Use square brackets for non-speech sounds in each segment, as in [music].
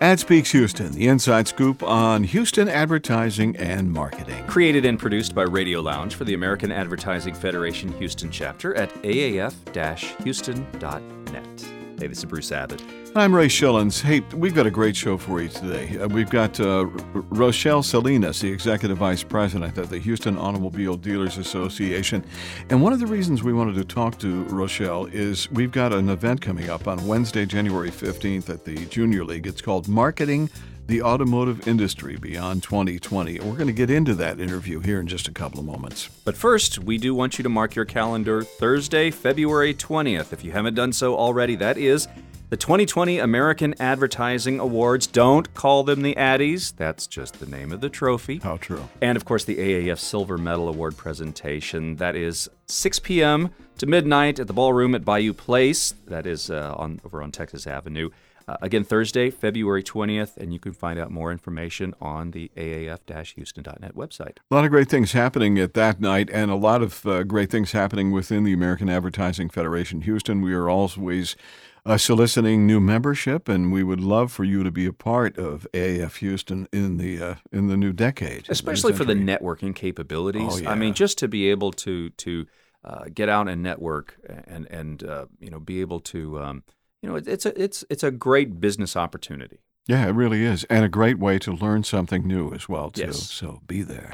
AdSpeaks Houston, the inside scoop on Houston advertising and marketing. Created and produced by Radio Lounge for the American Advertising Federation Houston chapter at aaf-houston.net. Hey, this is Bruce Abbott. I'm Ray Schillens. Hey, we've got a great show for you today. Uh, we've got uh, Rochelle Salinas, the Executive Vice President of the Houston Automobile Dealers Association. And one of the reasons we wanted to talk to Rochelle is we've got an event coming up on Wednesday, January 15th at the Junior League. It's called Marketing the Automotive Industry Beyond 2020. We're going to get into that interview here in just a couple of moments. But first, we do want you to mark your calendar Thursday, February 20th. If you haven't done so already, that is the 2020 American Advertising Awards. Don't call them the Addies. That's just the name of the trophy. How true. And of course, the AAF Silver Medal Award presentation. That is 6 p.m. to midnight at the ballroom at Bayou Place. That is uh, on over on Texas Avenue. Uh, again, Thursday, February 20th, and you can find out more information on the aaf-houston.net website. A lot of great things happening at that night, and a lot of uh, great things happening within the American Advertising Federation Houston. We are always uh, soliciting new membership, and we would love for you to be a part of AAF Houston in the uh, in the new decade, especially for the networking capabilities. Oh, yeah. I mean, just to be able to to uh, get out and network and and uh, you know be able to um, you know it's a it's it's a great business opportunity. Yeah, it really is, and a great way to learn something new as well too. Yes. So be there.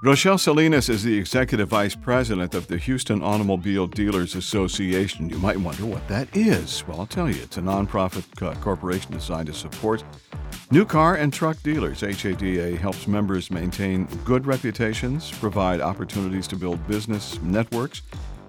Rochelle Salinas is the Executive Vice President of the Houston Automobile Dealers Association. You might wonder what that is. Well, I'll tell you, it's a nonprofit co- corporation designed to support new car and truck dealers. HADA helps members maintain good reputations, provide opportunities to build business networks,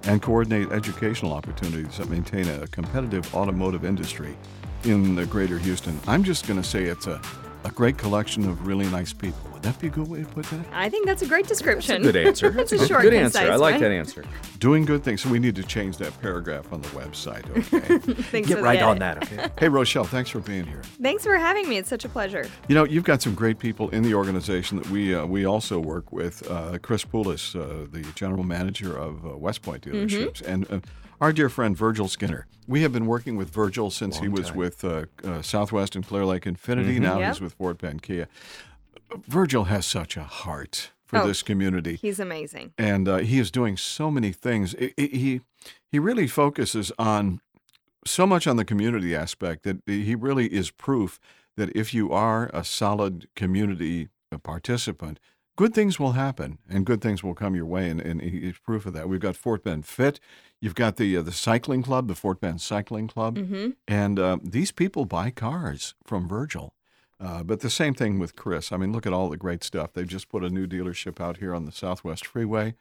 and coordinate educational opportunities that maintain a competitive automotive industry in the greater Houston. I'm just going to say it's a, a great collection of really nice people. Would that be a good way to put that? I think that's a great description. Good answer. [laughs] that's a good, short, good concise answer. I like way. that answer. Doing good things. So we need to change that paragraph on the website. Okay. [laughs] Get for right on edit. that, okay? hey, Rochelle, thanks for being here. Thanks for having me. It's such a pleasure. You know, you've got some great people in the organization that we uh, we also work with. Uh, Chris Poulos, uh, the general manager of uh, West Point dealerships, and uh, our dear friend Virgil Skinner. We have been working with Virgil since he was with uh, uh, Southwest and Clear Lake Infiniti. Now Yep. he's with Fort Bend Kia. Virgil has such a heart for Oh. this community He's amazing. and uh, he is doing so many things. I- I- he he really focuses on so much on the community aspect that he really is proof that if you are a solid community participant, good things will happen and good things will come your way. And, and he's proof of that. We've got Fort Bend Fit. You've got the uh, the cycling club, the Fort Bend Cycling Club, Mm-hmm. and uh, these people buy cars from Virgil. Uh, but the same thing with Chris. I mean, look at all the great stuff. They've just put a new dealership out here on the Southwest Freeway,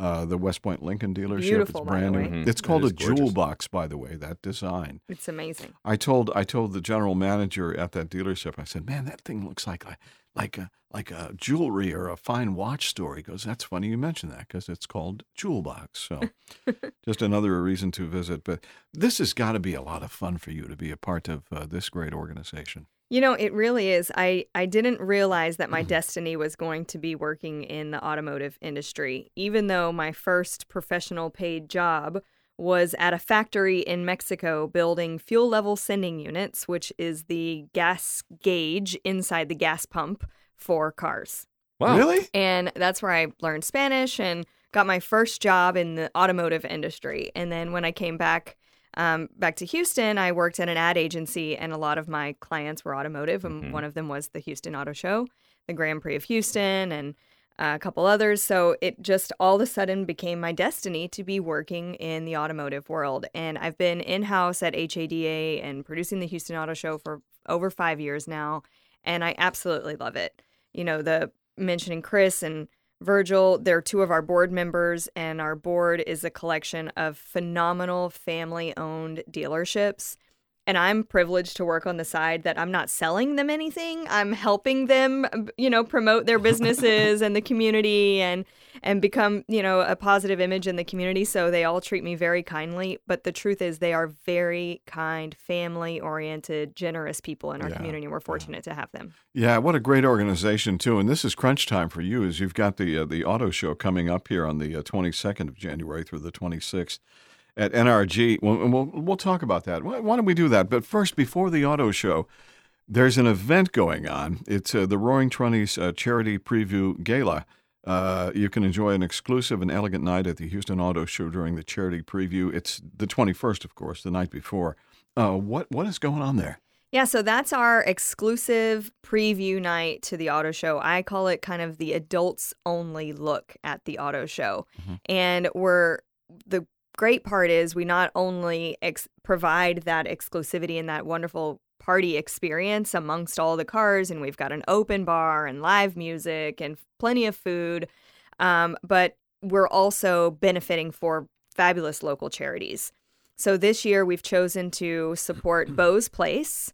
uh, the West Point Lincoln dealership. Beautiful, it's by the brand way. new. Mhm. It's called a gorgeous. jewel box, by the way. That design. It's amazing. I told I told the general manager at that dealership. I said, "Man, that thing looks like a like a like a jewelry or a fine watch store." He goes, "That's funny you mention that because it's called Jewel Box." So, [laughs] just another reason to visit. But this has got to be a lot of fun for you to be a part of uh, this great organization. You know, it really is. I, I didn't realize that my Mm-hmm. destiny was going to be working in the automotive industry, even though my first professional paid job was at a factory in Mexico building fuel level sending units, which is the gas gauge inside the gas pump for cars. Wow. Really? And that's where I learned Spanish and got my first job in the automotive industry. And then when I came back um, back to Houston, I worked at an ad agency, and a lot of my clients were automotive, and Mhm. one of them was the Houston Auto Show, the Grand Prix of Houston, and a couple others. So it just all of a sudden became my destiny to be working in the automotive world. And I've been in house at HADA and producing the Houston Auto Show for over five years now, and I absolutely love it. You know, the mentioning Chris and Virgil, they're two of our board members, and our board is a collection of phenomenal family owned dealerships. And I'm privileged to work on the side that I'm not selling them anything. I'm helping them, you know, promote their businesses and the community and and become, you know, a positive image in the community. So they all treat me very kindly. But the truth is they are very kind, family oriented, generous people in our Yeah, community. We're fortunate to have them. Yeah, what a great organization too. And this is crunch time for you, as you've got the uh, the auto show coming up here on the uh, 22nd of January through the 26th at NRG. We'll, we'll we'll talk about that. Why why don't we do that? But first, before the auto show, there's an event going on. It's uh, the Roaring Twenties uh, Charity Preview Gala. Uh, you can enjoy an exclusive and elegant night at the Houston Auto Show during the charity preview. It's the 21st, of course, the night before. Uh, what what is going on there? Yeah, so that's our exclusive preview night to the auto show. I call it kind of the adults only look at the auto show. Mm-hmm. And we're the great part is we not only ex- provide that exclusivity and that wonderful party experience amongst all the cars, and we've got an open bar and live music and plenty of food, um, but we're also benefiting for fabulous local charities. So this year we've chosen to support [clears throat] Bo's Place,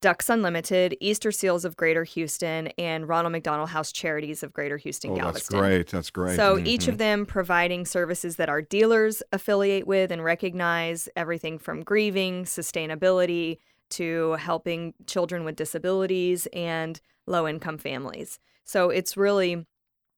Ducks Unlimited, Easter Seals of Greater Houston, and Ronald McDonald House Charities of Greater Houston, oh, Galveston. That's great. That's great. So mm-hmm. each of them providing services that our dealers affiliate with and recognize everything from grieving, sustainability, to helping children with disabilities and low income families. So it's really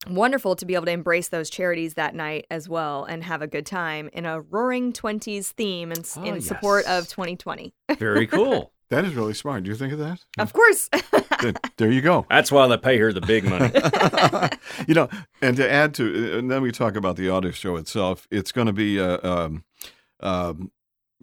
wonderful to be able to embrace those charities that night as well and have a good time in a roaring 20s theme in, oh, in yes. support of 2020. Very cool. [laughs] That is really smart. Do you think of that? Of course. [laughs] there you go. That's why they pay her the big money. [laughs] [laughs] you know, and to add to, and then we talk about the auto show itself. It's going to be uh, um, um,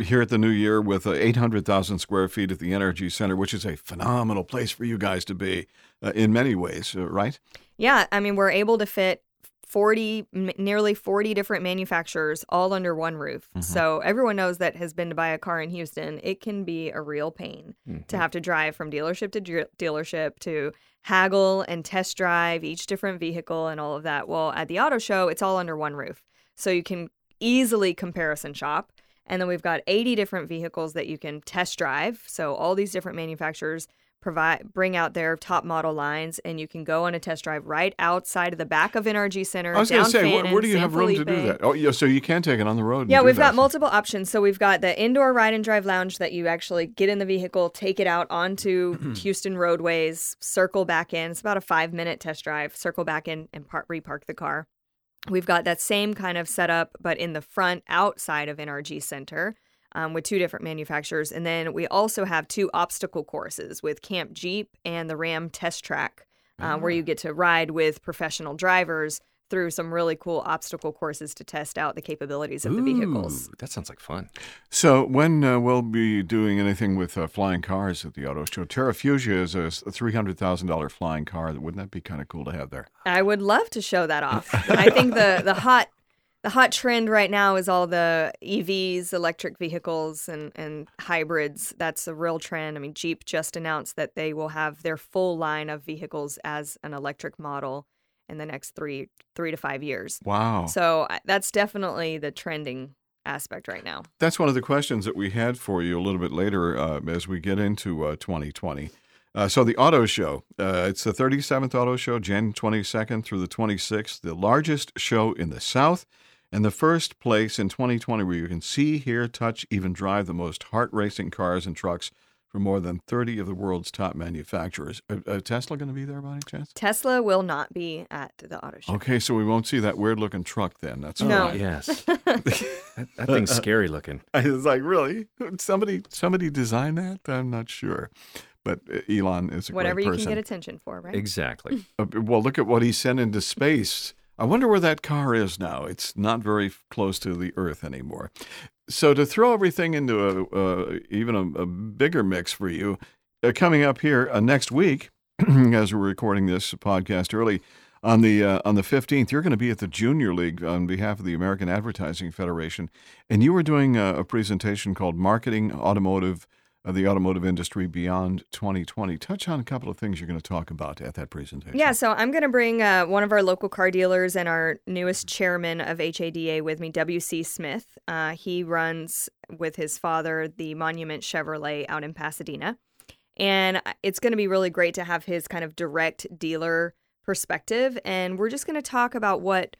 here at the new year with uh, 800,000 square feet at the Energy Center, which is a phenomenal place for you guys to be uh, in many ways, uh, right? Yeah, I mean, we're able to fit 40 nearly 40 different manufacturers all under one roof. Mm-hmm. So everyone knows that has been to buy a car in Houston, it can be a real pain mm-hmm. to have to drive from dealership to dealership to haggle and test drive each different vehicle and all of that. Well, at the auto show, it's all under one roof. So you can easily comparison shop. And then we've got 80 different vehicles that you can test drive. So all these different manufacturers provide bring out their top model lines and you can go on a test drive right outside of the back of NRG Center. I was going to say, Fannin, where, where, do you San have room Felipe. to do that? Oh, yeah, so you can take it on the road. Yeah, we've that. got multiple options. So we've got the indoor ride and drive lounge that you actually get in the vehicle, take it out onto [clears throat] Houston roadways, circle back in. It's about a five minute test drive. Circle back in and park, repark the car. We've got that same kind of setup, but in the front outside of NRG Center um, with two different manufacturers. And then we also have two obstacle courses with Camp Jeep and the Ram Test Track, uh, where you ah. get to ride with professional drivers through some really cool obstacle courses to test out the capabilities of Ooh, the vehicles. That sounds like fun. So, when uh, we'll be doing anything with uh, flying cars at the auto show, Terrafugia is a $300,000 flying car. Wouldn't that be kind of cool to have there? I would love to show that off. [laughs] I think the, the hot the hot trend right now is all the EVs, electric vehicles, and, and hybrids. That's a real trend. I mean, Jeep just announced that they will have their full line of vehicles as an electric model in the next three three to five years. Wow! So that's definitely the trending aspect right now. That's one of the questions that we had for you a little bit later uh, as we get into uh, 2020. Uh, so the auto show, uh, it's the 37th auto show, January 22nd through the 26th, the largest show in the South and the first place in 2020 where you can see, hear, touch, even drive the most heart racing cars and trucks from more than 30 of the world's top manufacturers. Uh, uh, Tesla going to be there by any chance? Tesla will not be at the auto show. Okay, so we won't see that weird looking truck then. That's no. Right. Yes. [laughs] that, that, thing's scary looking. [laughs] I was like, really? Somebody somebody designed that? I'm not sure. But uh, Elon is a great one. Whatever you can get attention for, right? Exactly. [laughs] Uh, well, look at what he sent into space. I wonder where that car is now. It's not very close to the Earth anymore. So to throw everything into a uh, even a, a, bigger mix for you, uh, coming up here uh, next week, [clears throat] as we're recording this podcast early on the uh, on the fifteenth, you're going to be at the Junior League on behalf of the American Advertising Federation, and you were doing a, a presentation called "Marketing Automotive." Of the automotive industry beyond 2020. Touch on a couple of things you're going to talk about at that presentation. Yeah, so I'm going to bring uh, one of our local car dealers and our newest chairman of HADA with me, W.C. Smith. Uh, he runs with his father the Monument Chevrolet out in Pasadena. And it's going to be really great to have his kind of direct dealer perspective. And we're just going to talk about what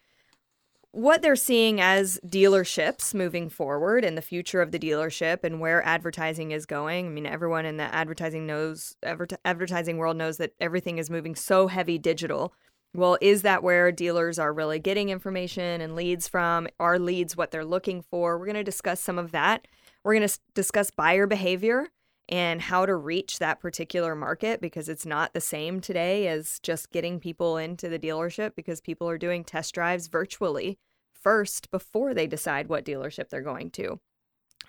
what they're seeing as dealerships moving forward and the future of the dealership and where advertising is going. I mean, everyone in the advertising knows advertising world knows that everything is moving so heavy digital. Well, is that where dealers are really getting information and leads from? Are leads what they're looking for? We're going to discuss some of that. We're going to discuss buyer behavior and how to reach that particular market because it's not the same today as just getting people into the dealership because people are doing test drives virtually first before they decide what dealership they're going to.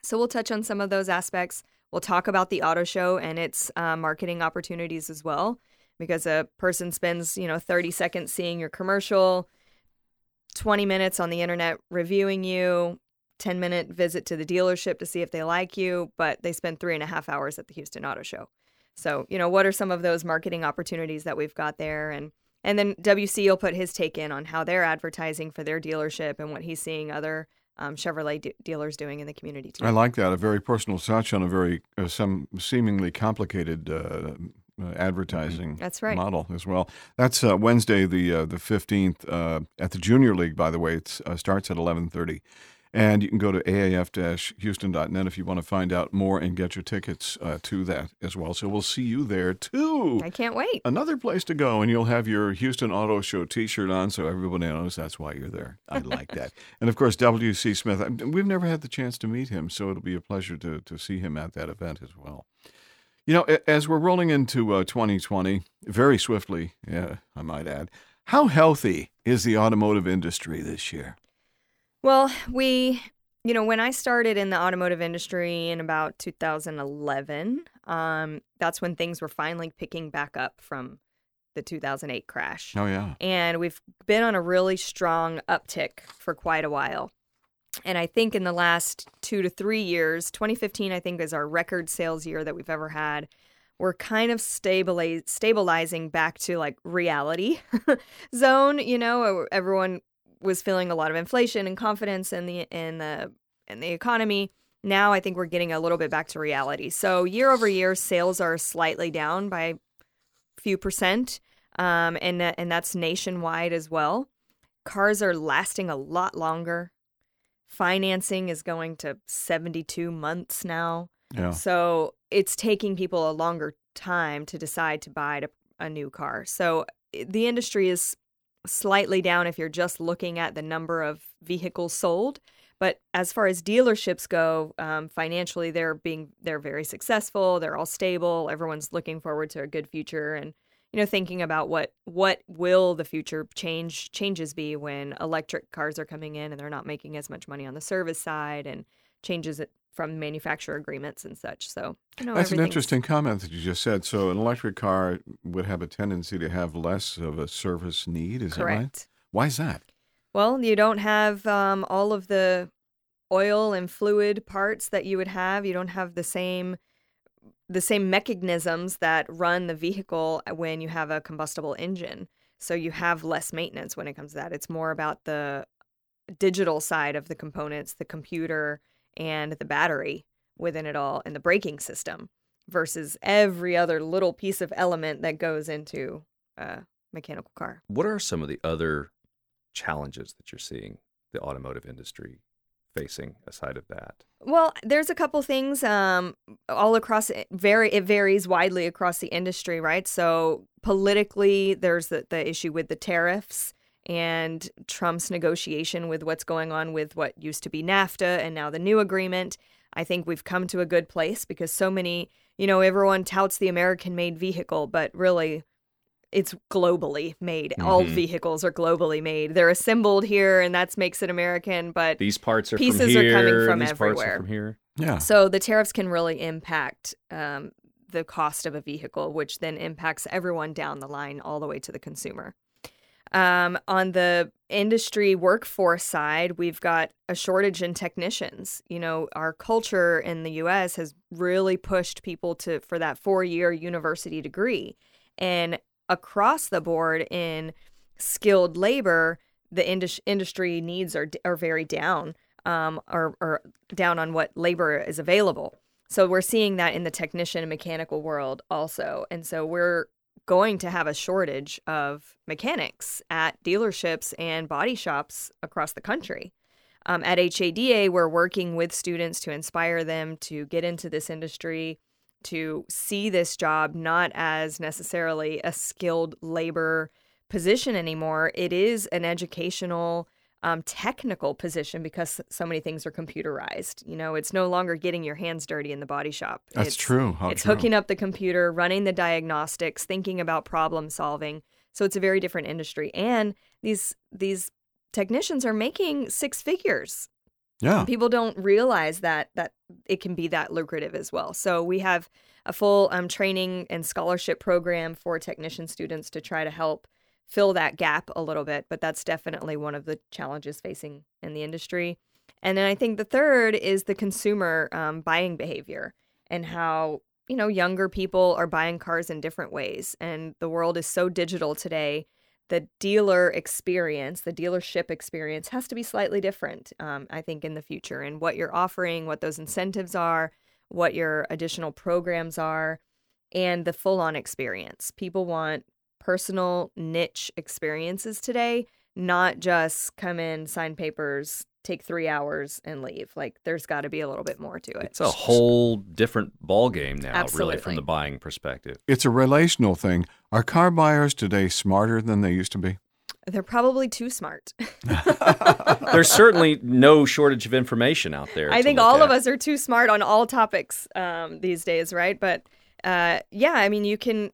So we'll touch on some of those aspects. We'll talk about the auto show and its uh, marketing opportunities as well because a person spends, you know, 30 seconds seeing your commercial, 20 minutes on the internet reviewing you, 10 minute visit to the dealership to see if they like you, but they spend three and a half hours at the Houston Auto Show. So, you know, what are some of those marketing opportunities that we've got there? And and then WC will put his take in on how they're advertising for their dealership and what he's seeing other um, Chevrolet d- dealers doing in the community too. I like that. A very personal touch on a very uh, some seemingly complicated uh, uh, advertising That's right. model as well. That's uh, Wednesday, the uh, the fifteenth uh, at the Junior League. By the way, it uh, starts at eleven thirty, and you can go to aaf-houston.net if you want to find out more and get your tickets uh, to that as well. So we'll see you there too. I can't wait. Another place to go, and you'll have your Houston Auto Show T-shirt on, so everybody knows that's why you're there. I like that. [laughs] and of course, W.C. Smith. We've never had the chance to meet him, so it'll be a pleasure to to see him at that event as well. You know, as we're rolling into uh, 2020 very swiftly, yeah, I might add, how healthy is the automotive industry this year? Well, we, you know, when I started in the automotive industry in about 2011, um, that's when things were finally picking back up from the 2008 crash. Oh yeah, And we've been on a really strong uptick for quite a while. And I think in the last two to three years, 2015, I think, is our record sales year that we've ever had. We're kind of stabilize, stabilizing back to like reality [laughs] zone. You know, everyone was feeling a lot of inflation and confidence in the in the in the economy. Now I think we're getting a little bit back to reality. So year over year, sales are slightly down by a few percent, um, and and that's nationwide as well. Cars are lasting a lot longer. Financing is going to 72 months now. yeah. So it's taking people a longer time to decide to buy to- a new car. So the industry is slightly down if you're just looking at the number of vehicles sold. But as far as dealerships go, um, financially they're being they're very successful. They're all stable. Everyone's looking forward to a good future, and you know thinking about what what will the future change changes be when electric cars are coming in and they're not making as much money on the service side and changes from manufacturer agreements and such. So you know, That's an interesting comment that you just said. So, an electric car would have a tendency to have less of a service need. Is that right? Why is that? Well, you don't have um, all of the oil and fluid parts that you would have. You don't have the same the same mechanisms that run the vehicle when you have a combustible engine. So you have less maintenance when it comes to that. It's more about the digital side of the components, the computer and the battery within it all and the braking system versus every other little piece of element that goes into a mechanical car. What are some of the other challenges that you're seeing the automotive industry facing aside of that? Well, there's a couple things um, all across it. Very, it varies widely across the industry, right? So politically, there's the, the issue with the tariffs and Trump's negotiation with what's going on with what used to be NAFTA and now the new agreement. I think we've come to a good place because so many, you know, everyone touts the American-made vehicle, but really, it's globally made. All Mhm. vehicles are globally made. They're assembled here, and that makes it American. But These parts are Pieces from are coming from these parts everywhere. are from here. Yeah. So the tariffs can really impact um, the cost of a vehicle, which then impacts everyone down the line, all the way to the consumer. Um, on the industry workforce side, we've got a shortage in technicians. You know, our culture in the U.S. has really pushed people to for that four-year university degree, and across the board in skilled labor, the indus- industry needs are are very down, um, or, down on what labor is available. So we're seeing that in the technician and mechanical world also, and so we're going to have a shortage of mechanics at dealerships and body shops across the country. Um, at HADA, we're working with students to inspire them to get into this industry, to see this job not as necessarily a skilled labor position anymore. It is an educational um, technical position because so many things are computerized. You know, it's no longer getting your hands dirty in the body shop. That's it's, true. How it's true. hooking up the computer, running the diagnostics, thinking about problem solving. So it's a very different industry, and these these technicians are making six figures. Yeah. People don't realize that that it can be that lucrative as well. So we have a full um, training and scholarship program for technician students to try to help fill that gap a little bit. But that's definitely one of the challenges facing in the industry. And then I think the third is the consumer um, buying behavior and how you know younger people are buying cars in different ways. And the world is so digital today the dealer experience, the dealership experience has to be slightly different, um, I think, in the future, and what you're offering, what those incentives are, what your additional programs are, and the full on experience. People want personal niche experiences today, not just come in, sign papers, take three hours and leave. Like there's got to be a little bit more to it. It's a whole different ball game now, really, from the buying perspective. It's a relational thing. Are car buyers today smarter than they used to be? They're probably too smart. [laughs] There's certainly no shortage of information out there. I think all at. of us are too smart on all topics um, these days, right? But uh, yeah, I mean, you can,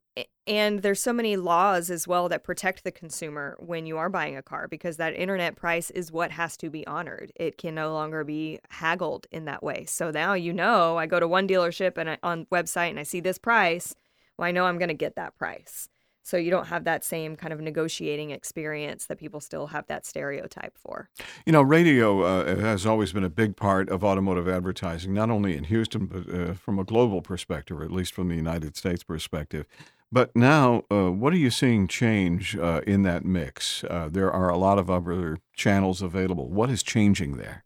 and there's so many laws as well that protect the consumer when you are buying a car because that internet price is what has to be honored. It can no longer be haggled in that way. So now you know, I go to one dealership and I, on website and I see this price. Well, I know I'm going to get that price. So you don't have that same kind of negotiating experience that people still have that stereotype for. You know, radio uh, has always been a big part of automotive advertising, not only in Houston, but uh, from a global perspective, or at least from the United States perspective. But now, uh, what are you seeing change uh, in that mix? Uh, there are a lot of other channels available. What is changing there?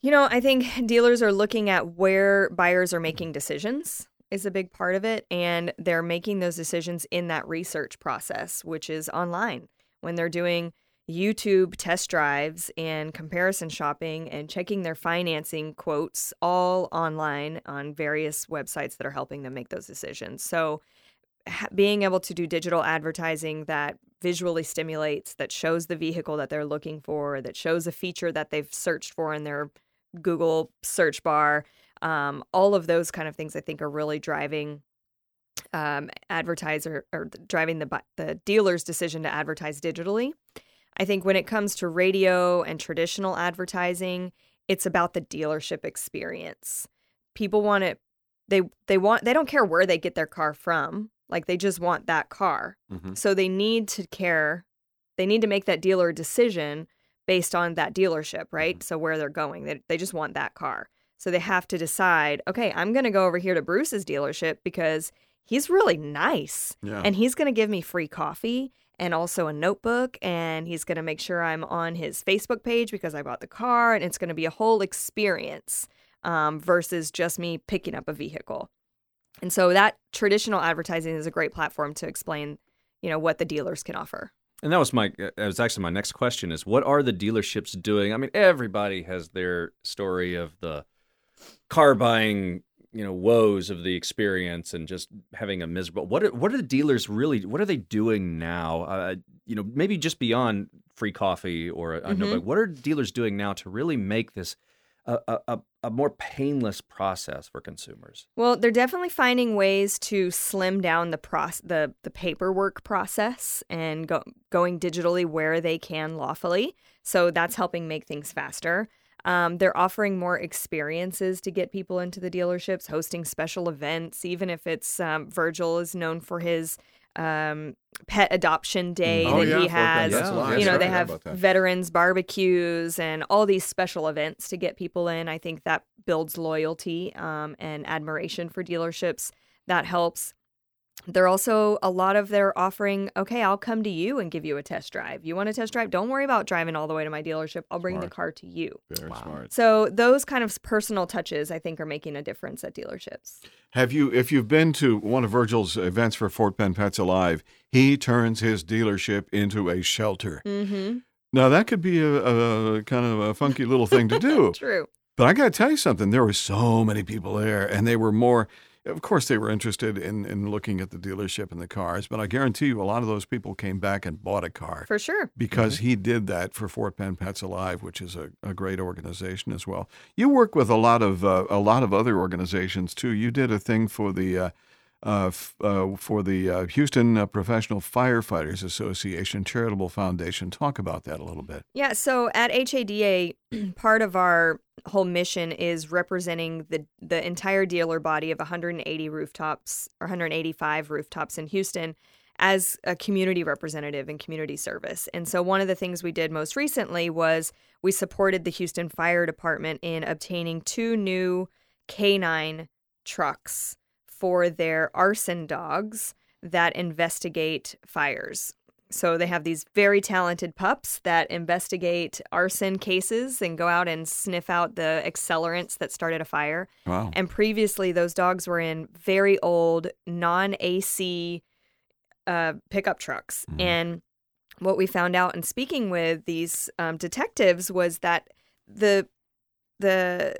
You know, I think dealers are looking at where buyers are making decisions is a big part of it and they're making those decisions in that research process which is online when they're doing YouTube test drives and comparison shopping and checking their financing quotes all online on various websites that are helping them make those decisions. So being able to do digital advertising that visually stimulates that shows the vehicle that they're looking for that shows a feature that they've searched for in their Google search bar um, all of those kind of things I think are really driving um, advertiser or driving the the dealer's decision to advertise digitally. I think when it comes to radio and traditional advertising, it's about the dealership experience. People want it they they want they don't care where they get their car from. Like they just want that car. Mhm. So they need to care. They need to make that dealer decision based on that dealership, right? So where they're going. They they just want that car. So they have to decide, okay, I'm going to go over here to Bruce's dealership because he's really nice Yeah. and he's going to give me free coffee and also a notebook and he's going to make sure I'm on his Facebook page because I bought the car and it's going to be a whole experience um, versus just me picking up a vehicle. And so that traditional advertising is a great platform to explain, you know, what the dealers can offer. And that was my that was actually my next question is what are the dealerships doing? I mean, everybody has their story of the car buying, you know, woes of the experience and just having a miserable. What are, what are the dealers really what are they doing now? Uh, you know, maybe just beyond free coffee or a, Mhm. notebook. What are dealers doing now to really make this a, a, a- more painless process for consumers? Well, they're definitely finding ways to slim down the proc- the the paperwork process and go going digitally where they can lawfully. So that's helping make things faster. Um, they're offering more experiences to get people into the dealerships, hosting special events, even if it's um, Virgil is known for his um, pet adoption day Oh, that yeah, he has. That's Live. You know, I they have veterans barbecues and all these special events to get people in. I think that builds loyalty um, and admiration for dealerships. That helps. They're also a lot of they're offering, okay, I'll come to you and give you a test drive. You want a test drive? Don't worry about driving all the way to my dealership. I'll bring the car to you. Very Wow. smart. So those kind of personal touches I think are making a difference at dealerships. Have you, if you've been to one of Virgil's events for Fort Bend Pets Alive, he turns his dealership into a shelter. Mm-hmm. Now that could be a, a kind of a funky little thing to do. [laughs] True. But I got to tell you something. There were so many people there, and they were more. Of course, they were interested in, in looking at the dealership and the cars, but I guarantee you a lot of those people came back and bought a car. For sure. Because mm-hmm. he did that for Fort Bend Pets Alive, which is a, a great organization as well. You work with a lot of uh, a lot of other organizations too. You did a thing for the uh, uh, f- uh, for the uh, Houston uh, Professional Firefighters Association Charitable Foundation. Talk about that a little bit. Yeah, so at HADA, [clears throat] part of our whole mission is representing the the entire dealer body of 180 rooftops or 185 rooftops in Houston as a community representative and community service. And so one of the things we did most recently was we supported the Houston Fire Department in obtaining two new canine trucks for their arson dogs that investigate fires. So they have these very talented pups that investigate arson cases and go out and sniff out the accelerants that started a fire. Wow. And previously, those dogs were in very old, non AC uh, pickup trucks. Mm-hmm. And what we found out in speaking with these um, detectives was that the the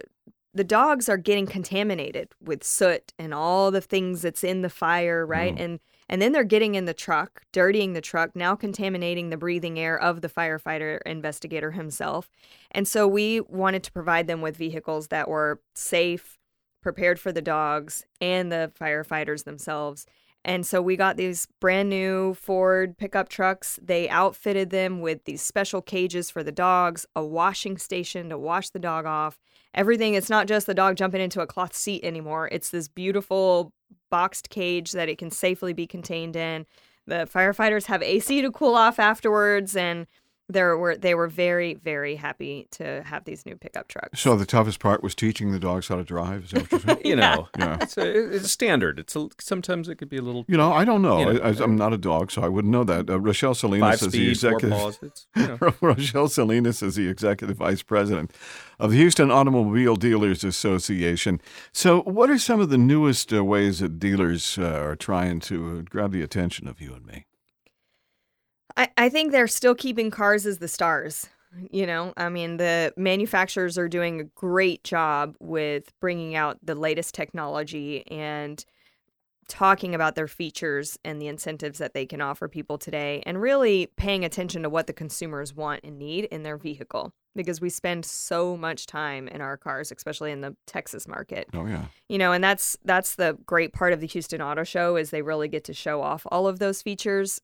the dogs are getting contaminated with soot and all the things that's in the fire, right? Mm. And and then they're getting in the truck, dirtying the truck, now contaminating the breathing air of the firefighter investigator himself. And so we wanted to provide them with vehicles that were safe, prepared for the dogs and the firefighters themselves. And so we got these brand new Ford pickup trucks. They outfitted them with these special cages for the dogs, a washing station to wash the dog off. Everything, it's not just the dog jumping into a cloth seat anymore. It's this beautiful boxed cage that it can safely be contained in. The firefighters have AC to cool off afterwards and there were they were very very happy to have these new pickup trucks. So the toughest part was teaching the dogs how to drive. Is that what you're saying? [laughs] you know, yeah. it's, a, it's a standard. It's a, sometimes it could be a little. You know, I don't know. You know I, am not a dog, so I wouldn't know that. Uh, Rochelle Salinas is the executive. [laughs] you know. Rochelle Salinas is the executive vice president of the Houston Automobile Dealers Association. So, what are some of the newest uh, ways that dealers uh, are trying to grab the attention of you and me? I, I think they're still keeping cars as the stars. You know, I mean, the manufacturers are doing a great job with bringing out the latest technology and talking about their features and the incentives that they can offer people today and really paying attention to what the consumers want and need in their vehicle because we spend so much time in our cars especially in the Texas market. Oh yeah. You know, and that's that's the great part of the Houston Auto Show is they really get to show off all of those features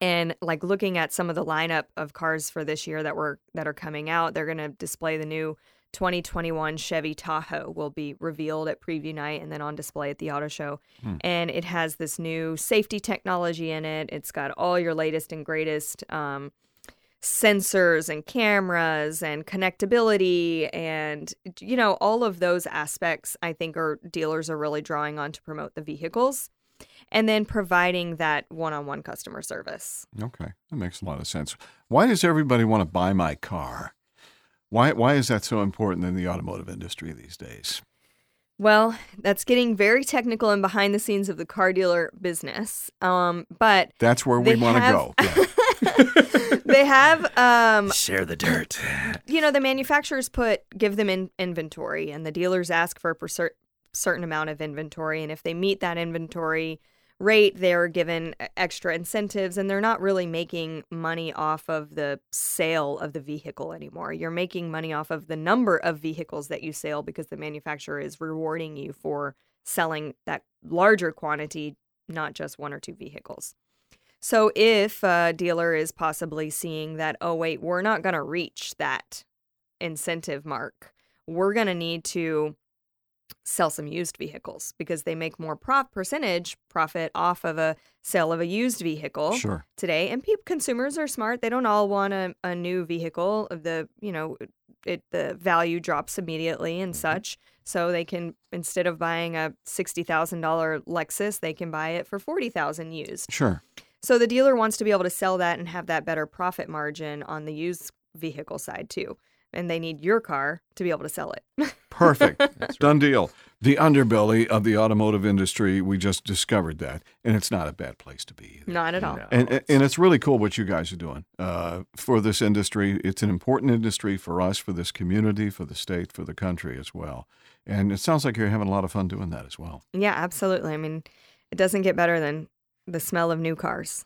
and like looking at some of the lineup of cars for this year that were that are coming out they're going to display the new 2021 Chevy Tahoe will be revealed at preview night and then on display at the auto show. Hmm. And it has this new safety technology in it. It's got all your latest and greatest um, sensors and cameras and connectability and you know all of those aspects I think are dealers are really drawing on to promote the vehicles and then providing that one-on-one customer service. Okay, that makes a lot of sense. Why does everybody want to buy my car? Why why is that so important in the automotive industry these days? Well, that's getting very technical and behind the scenes of the car dealer business. Um, but that's where we want to go. [laughs] Yeah. they have um, [laughs] share the dirt. You know, the manufacturers put give them in inventory, and the dealers ask for a per- certain amount of inventory, and if they meet that inventory rate, they're given uh, extra incentives and they're not really making money off of the sale of the vehicle anymore. You're making money off of the number of vehicles that you sell because the manufacturer is rewarding you for selling that larger quantity, not just one or two vehicles. So if a dealer is possibly seeing that, oh, wait, we're not going to reach that incentive mark, we're going to need to sell some used vehicles because they make more prof- percentage profit off of a sale of a used vehicle sure. today and people consumers are smart they don't all want a, a new vehicle the you know it the value drops immediately and mm-hmm. such so they can instead of buying a $60,000 Lexus they can buy it for 40,000 used sure so the dealer wants to be able to sell that and have that better profit margin on the used vehicle side too and they need your car to be able to sell it. Perfect. [laughs] right. Done deal. The underbelly of the automotive industry, we just discovered that, and it's not a bad place to be. Either. Not at all. No, and, it's... and it's really cool what you guys are doing uh, for this industry. It's an important industry for us, for this community, for the state, for the country as well. And it sounds like you're having a lot of fun doing that as well. Yeah, absolutely. I mean, it doesn't get better than the smell of new cars.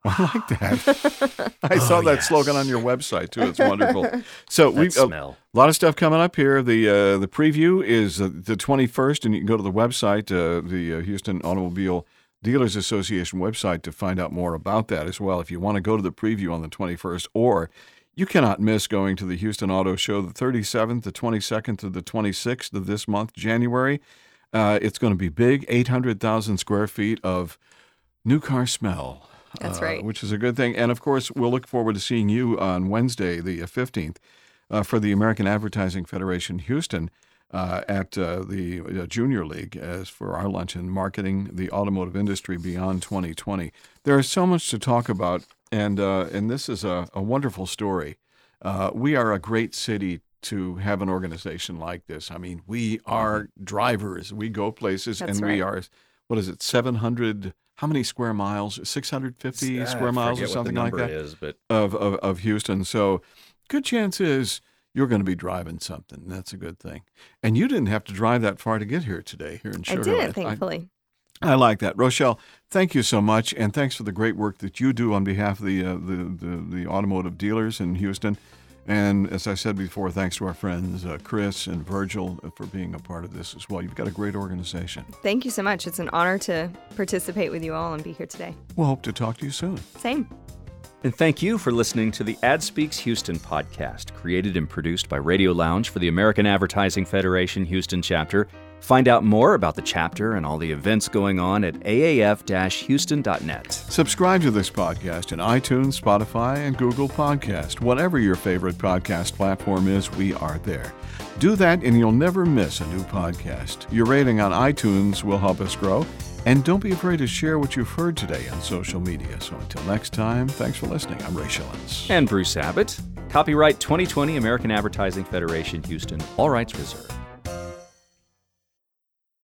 [laughs] I like that. I [laughs] saw Oh, that yes. slogan on your website too. It's wonderful. [laughs] So we a smell. lot of stuff coming up here. The uh, the preview is uh, the 21st, and you can go to the website, uh, the uh, Houston Automobile Dealers Association website, to find out more about that as well. If you want to go to the preview on the 21st, or you cannot miss going to the Houston Auto Show the 37th, the 22nd to the 26th of this month, January. Uh, it's going to be big, 800,000 square feet of new car smell. That's uh, right. Which is a good thing. And of course, we'll look forward to seeing you on Wednesday, the uh, 15th, uh, for the American Advertising Federation Houston uh, at uh, the uh, Junior League as for our luncheon, Marketing the Automotive Industry Beyond 2020. There is so much to talk about, and, uh, and this is a, a wonderful story. Uh, we are a great city to have an organization like this. I mean, we are drivers. We go places, That's and we are, what is it, 700, how many square miles? 650 I square miles or forget what the something like number that Is, but of, of, of Houston. So, good chance is you're going to be driving something. That's a good thing. And you didn't have to drive that far to get here today, here in I didn't, Land. thankfully. I like that, Rochelle. Thank you so much, and thanks for the great work that you do on behalf of the uh, the, the the automotive dealers in Houston. And as I said before, thanks to our friends uh, Chris and Virgil for being a part of this as well. You've got a great organization. Thank you so much. It's an honor to participate with you all and be here today. We'll hope to talk to you soon. Same. And thank you for listening to the Ad Speaks Houston podcast, created and produced by Radio Lounge for the American Advertising Federation Houston chapter. Find out more about the chapter and all the events going on at aaf-houston.net. Subscribe to this podcast in iTunes, Spotify, and Google Podcast. Whatever your favorite podcast platform is, we are there. Do that and you'll never miss a new podcast. Your rating on iTunes will help us grow. And don't be afraid to share what you've heard today on social media. So until next time, thanks for listening. I'm Ray Schillens. And Bruce Abbott. Copyright 2020 American Advertising Federation Houston. All rights reserved.